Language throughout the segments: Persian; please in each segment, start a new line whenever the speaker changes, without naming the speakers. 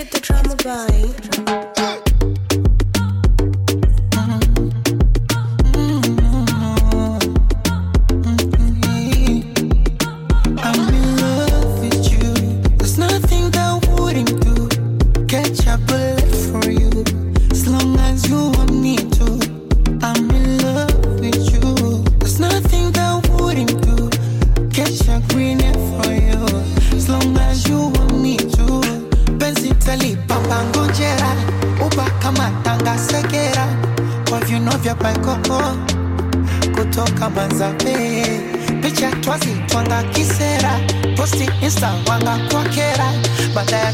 Get the drama
body.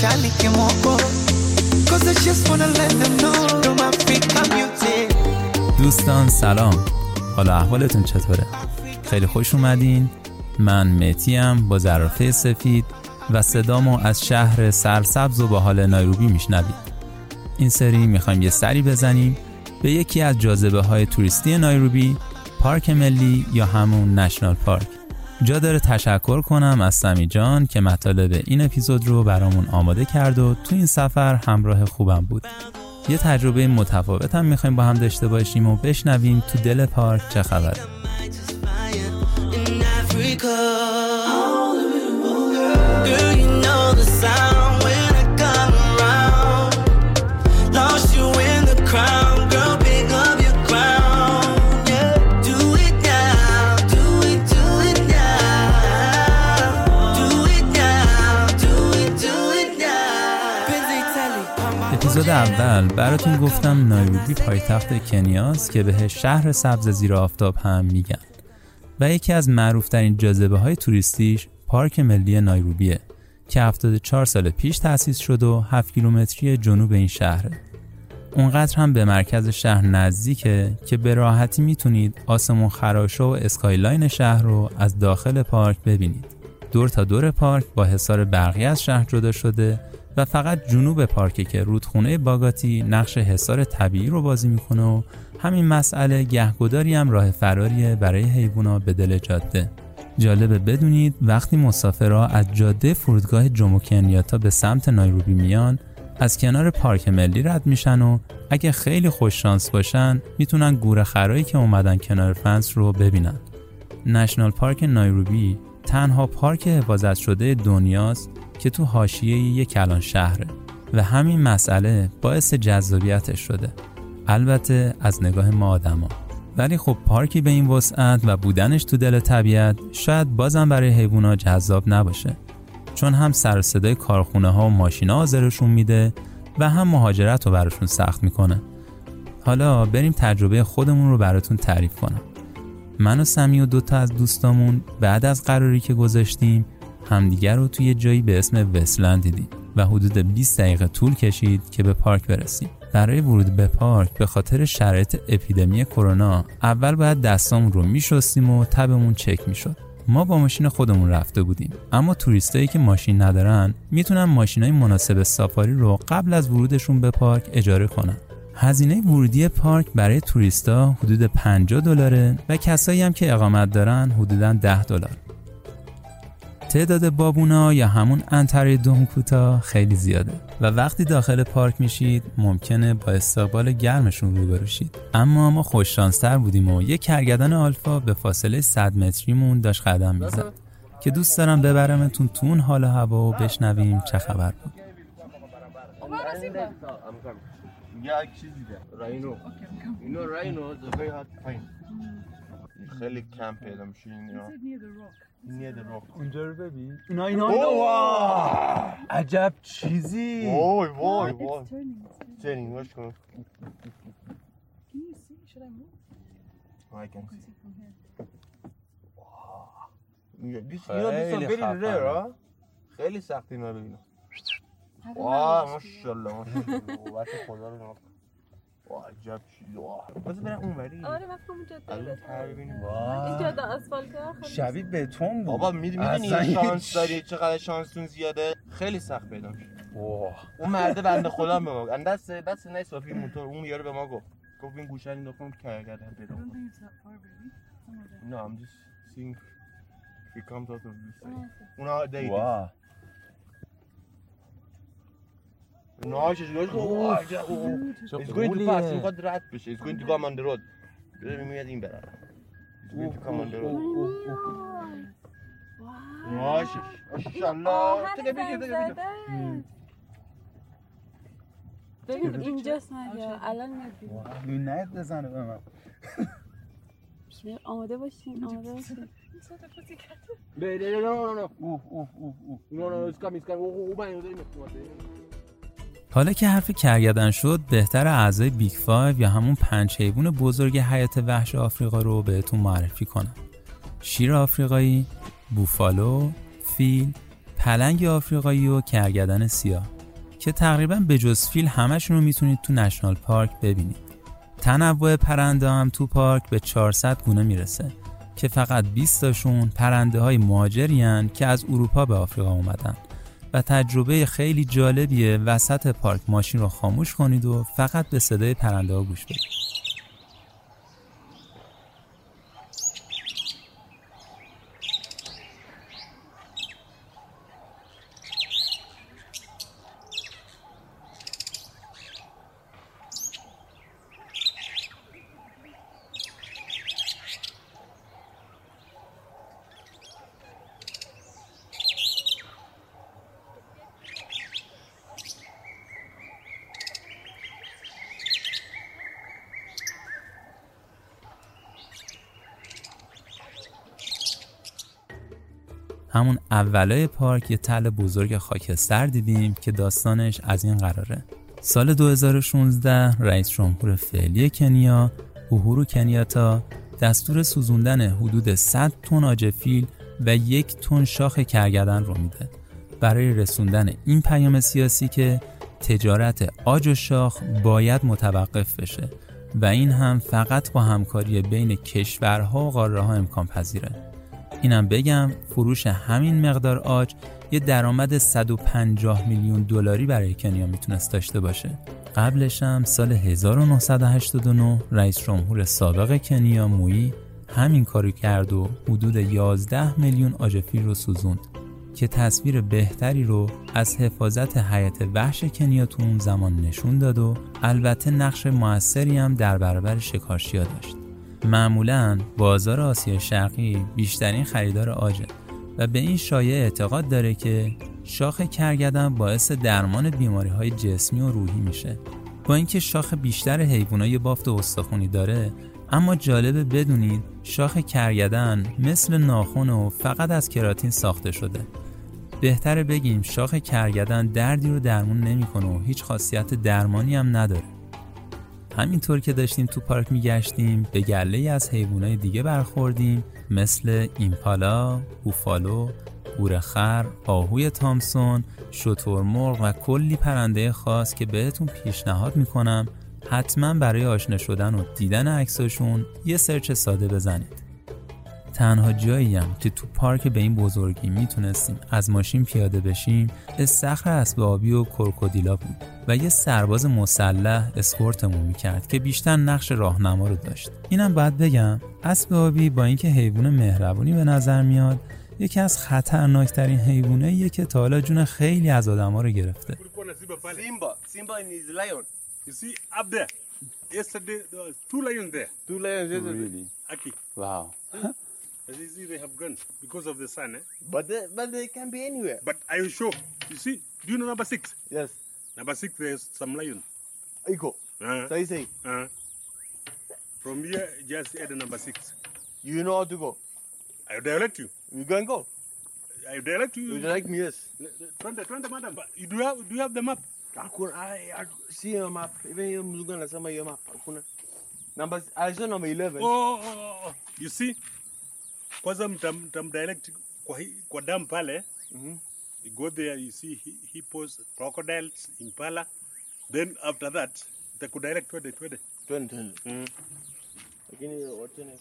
Chali kimoko Cause I just wanna let them know my African beauty.
دوستان سلام. حالا احوالتون چطوره؟ خیلی خوش اومدین. من مهتیم با زرافه سفید و صدامو از شهر سرسبز و با حال نایروبی میشنوید. این سری می‌خوایم یه سری بزنیم به یکی از جاذبه های توریستی نایروبی پارک ملی یا همون نشنال پارک. جا داره تشکر کنم از سمی جان که مطالب این اپیزود رو برامون آماده کرد و تو این سفر همراه خوبم بود یه تجربه متفاوت هم می‌خوایم با هم داشته باشیم و بشنویم تو دل پارک چه
Africa. Girl, you know the sound
اپیزود اول براتون گفتم نایروبی پایتخت کنیاست که بهش شهر سبز زیر آفتاب هم میگن. و یکی از معروفترین جاذبه های توریستیش پارک ملی نایروبیه که 74 سال پیش تأسیس شد و 7 کیلومتری جنوب این شهره. اونقدر هم به مرکز شهر نزدیکه که به راحتی می‌تونید آسمون خراشا و skyline شهر رو از داخل پارک ببینید. دور تا دور پارک با حصار برقی از شهر جدا شده و فقط جنوب پارکه که رودخونه باگاتی نقش حصار طبیعی رو بازی می‌کنه و همین مسئله گهگداری هم راه فراریه برای حیوونا به دل جاده. جالبه بدونید وقتی مسافرها از جاده فرودگاه جومو کنیاتا به سمت نایروبی میان از کنار پارک ملی رد میشن و اگه خیلی خوش شانس باشن می‌تونن گوره خرایی که اومدن کنار فنس رو ببینن. نشنال پارک نایروبی تنها پارک حفاظت شده دنیاست که تو حاشیه یک کلان شهره. و همین مسئله باعث جذابیتش شده. البته از نگاه ما آدما. ولی خب پارکی به این وسعت و بودنش تو دل طبیعت شاید بازم برای حیوونا جذاب نباشه. چون هم سر صدای کارخونه ها و ماشینا آزارشون میده و هم مهاجرت رو براشون سخت می‌کنه. حالا بریم تجربه خودمون رو براتون تعریف کنم. من و سمی و دوتا از دوستامون بعد از قراری که گذاشتیم همدیگر رو توی جایی به اسم وستلند دیدیم و حدود 20 دقیقه طول کشید که به پارک برسیم. برای ورود به پارک به خاطر شرایط اپیدمی کرونا اول باید دستامون رو میشستیم و تبمون چک می‌شد. ما با ماشین خودمون رفته بودیم اما توریستایی که ماشین ندارن می‌تونن ماشینای مناسب سافاری رو قبل از ورودشون به پارک اجاره کنن. هزینه ورودی پارک برای توریستا حدود 50 دلاره و کسایی هم که اقامت دارن حدودا 10 دلار. تعداد بابونا یا همون انتره دومکوتا خیلی زیاده. و وقتی داخل پارک میشید ممکنه با استقبال گرمشون روبرو شید. اما ما خوششانستر بودیم و یک کرگدن آلفا به فاصله 100 متریمون داشت قدم می‌زد. که دوست دارم ببرمتون تو اون حال و هوا و بشنویم چه خبر بود.
خیلی کم پیدا میشه این یا نیه در روک
اونجا رو ببین. اینا اینا اینا عجب چیزی.
وای وای وای. چنین باش کن. I can see. Yeah, this- اینا
خیلی
سخت اینا رو اینا واه ماشاءالله ماشاءالله. خدا رو عجب چیز واه بذار برم اون وری.
آره جاده
الان
بهتره.
تر ببینیم
این جاده آسفالته خیلی
شبیه بتون بود.
بابا می‌دونی
اصلا
شانس. داری؟ چقدر شانستون زیاده؟ خیلی سخت پیدا میشه.
واه.
اون مرده بنده خدا به ما گفت. دست دست نه صافی موتور اون یارو به ما گفت. گفت این گوشه رو نکن که کردن پیدا کن No, I'm just seeing if it comes out of this دیدی
واه
ناش is oh, It's going to pass می‌خواد رد بشه It's going to come on the road میاد این بره It's going to come on the road ناشش ماشاءالله تگه بگیر تگه بگیر
ببین اینجاست نگه الان میاد بیرون.
این نهت بزنه به من
بیا، آماده باشین آماده باشین
No, no, no, no, no.
اوه اوه اوه اوه
No, no, no, it's coming, it's coming. او من
حالا که حرف کرگدن شد بهتره اعضای Big Five یا همون پنج حیوان بزرگ حیات وحش آفریقا رو بهتون معرفی کنم. شیر آفریقایی، بوفالو، فیل، پلنگ آفریقایی و کرگدن سیاه که تقریبا به جز فیل همشون رو می‌تونید تو National Park ببینید. تنوع پرنده هم تو پارک به 400 گونه می‌رسه که فقط 20 تاشون پرنده های مهاجرین که از اروپا به آفریقا اومدن. و تجربه خیلی جالبیه وسط پارک ماشین رو خاموش کنید و فقط به صدای پرنده ها گوش بدید. همون اولای پارک یه تل بزرگ خاکستر دیدیم که داستانش از این قراره. سال 2016 رئیس جمهور فعلی کنیا اوهورو کنیاتا دستور سوزوندن حدود 100 تن آجفیل و یک تن شاخ کرگدن رو میده. برای رسوندن این پیام سیاسی که تجارت آج و شاخ باید متوقف بشه و این هم فقط با همکاری بین کشورها و قاره ها امکان پذیره اینم بگم فروش همین مقدار آج یه درآمد 150 میلیون دلاری برای کنیا می‌تونست داشته باشه. قبلش هم سال 1989 رئیس جمهور سابق کنیا مویی همین کارو کرد و حدود 11 میلیون آجفیل رو سوزوند که تصویر بهتری رو از حفاظت حیات وحش کنیا تو اون زمان نشون داد و البته نقش موثری هم در برابر شکارچیا داشت. معمولا بازار آسیا شرقی بیشترین خریدار آجه و به این شایعه اعتقاد داره که شاخ کرگدن باعث درمان بیماری های جسمی و روحی میشه. با اینکه شاخ بیشتر حیوانات بافت استخونی داره اما جالبه بدونید شاخ کرگدن مثل ناخن و فقط از کراتین ساخته شده. بهتره بگیم شاخ کرگدن دردی رو درمون نمی‌کنه و هیچ خاصیت درمانی هم نداره. همینطور که داشتیم تو پارک میگشتیم به گله از حیوانات دیگه برخوردیم مثل ایمپالا، بوفالو، گورخر، آهوی تامسون، شترمرغ و کلی پرنده خاص که بهتون پیشنهاد می‌کنم حتما برای آشنا شدن و دیدن عکساشون یه سرچ ساده بزنید. تنها جایی هم که تو پارک به این بزرگی می‌تونستیم از ماشین پیاده بشیم استخر اسب آبی و کرکودیلا بود و یه سرباز مسلح اسکورتمون می‌کرد که بیشتر نقش راهنما رو داشت. اینم باید بگم اسب آبی با اینکه حیوان مهربونی به نظر میاد یکی از خطرناکترین حیواناییه که تا حالا جون خیلی از آدما رو گرفته.
Simba, Simba and his lion.
You see, up there, yesterday there was two lions there.
Two lions. yes, yes.
really
Aki,
wow
as you see, they have gone because of the sun. Eh?
But they, but they can be anywhere.
But I will show. You see, do you know number six?
Yes.
Number six, there's some lion.
Iko.
Uh,
So you say,
uh, from here, just add the number six.
you know how to go.
I will direct you.
You go and go.
I will direct you.
You direct me, yes.
Twende, twende, madam. But you do you have, do you have the map?
Hakuna, I, I see your map. Even hiyo mzungu anasema hiyo map. Hakuna. Number, I saw number 11.
Oh, oh, oh, oh. You see, kwanza mtamdirect mtam direct kwa, hi- kwa dam pale.
Mhm.
You go there, you see hi- hippos, crocodiles, impala. Then after that, itakudirect twende, twende.
Twende.
Mm.
Lakini wacheni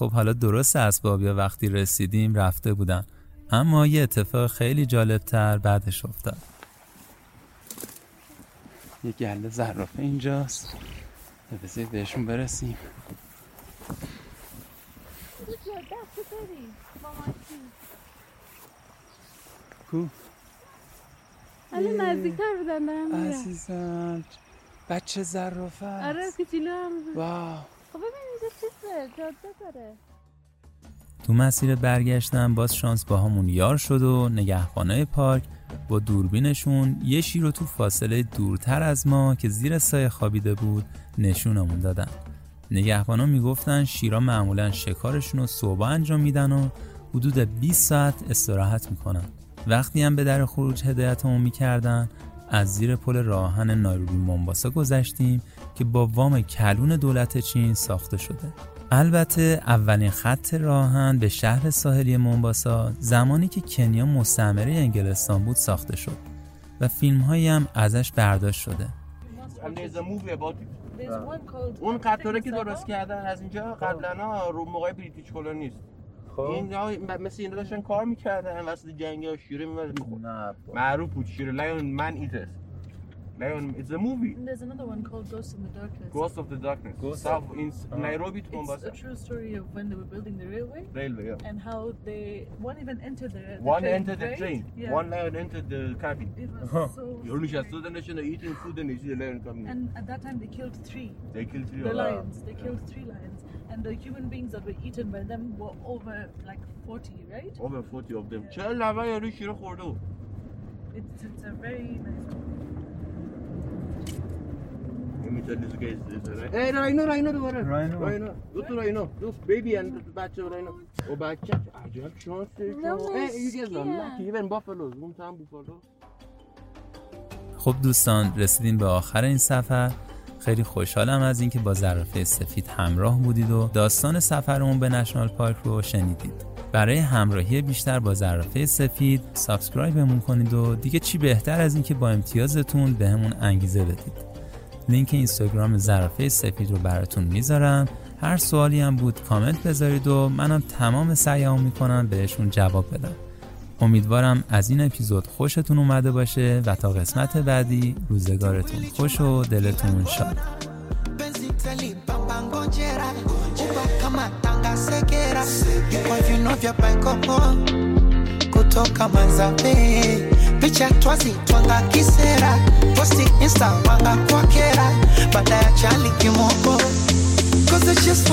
خب حالا درست اسبابیا وقتی رسیدیم رفته بودن. اما یه اتفاق خیلی جالبتر بعدش افتاد. یه گله زرافه اینجاست. بذارید بهشون برسیم. کو؟
الان نزدیکتر بودن دارم میرم.
عزیزم بچه زرافه
آره کوچولو هم.
واو.
خب ببین اینجا چیزه جاده داره.
تو مسیر برگشتن باز شانس با همون یار شد و نگهبانای پارک با دوربینشون یه شیر رو تو فاصله دورتر از ما که زیر سایه خوابیده بود نشونمون دادن. نگهبانا می‌گفتن شیرا معمولا شکارشون رو صبح انجام میدن و حدود 20 ساعت استراحت می‌کنن. وقتی هم به در خروج هدایتمون می‌کردن از زیر پل راهن نایروبی مونباسا گذشتیم که با وام کلون دولت چین ساخته شده البته اولین خط راهن به شهر ساحلی مونباسا زمانی که کنیا مستعمره انگلستان بود ساخته شد و فیلم هایی هم ازش برداشت شده
And there's a movie about it.
There's one called
اون قطاره که. درست کردن از اینجا قبلا رو موقع بریتیش کلونیست این مثل اینا داشتن کار میکردن وسط جنگ ها شیره میمد میخورد
نه
معروف بود شیره لیون من ایتس لیون it's a movie
And there's another one called Ghost in the Darkness.
Ghost of the Darkness
Ghost
South
of-
in
Ah.
Nairobi to
It's
Mombasa
a true story of when they were building the railway
railway yeah.
and how they one even entered the, the
one
train,
entered the
right?
train
Yeah.
one lion entered the cabin
It was so.
یارو نشسته بودن داشتن eating food and they see the lion coming
And at that time they killed three.
they killed three
The
of them
lions. They killed three lions, And the human beings that were eaten by them were over like 40, right?
over 40 of them چرا لبه یارو شیره خورده بود
It's, it's a very nice one.
Let me tell this guy is right. Hey, Rhino, Rhino دوباره.
Rhino.
Rhino. دو تا Rhino. دو baby and بچه Rhino. و بچه عجب شانسه. Hey, you guys are lucky. Even buffaloes. اون هم بوفالو.
خب دوستان رسیدیم به آخر این سفر خیلی خوشحالم از اینکه با زرافه سفید همراه بودید و داستان سفرمون به National Park رو شنیدید. برای همراهی بیشتر با زرافه سفید subscribe مون کنید و دیگه چی بهتر از اینکه با امتیازتون بهمون انگیزه بدید. لینک اینستاگرام زرافه سفید رو براتون می‌ذارم. هر سوالی هم بود کامنت بذارید و منم تمام سعیمو می‌کنم بهشون جواب بدم. امیدوارم از این اپیزود خوشتون اومده باشه و تا قسمت بعدی روزگارتون خوش و دلتون شاد
cause I just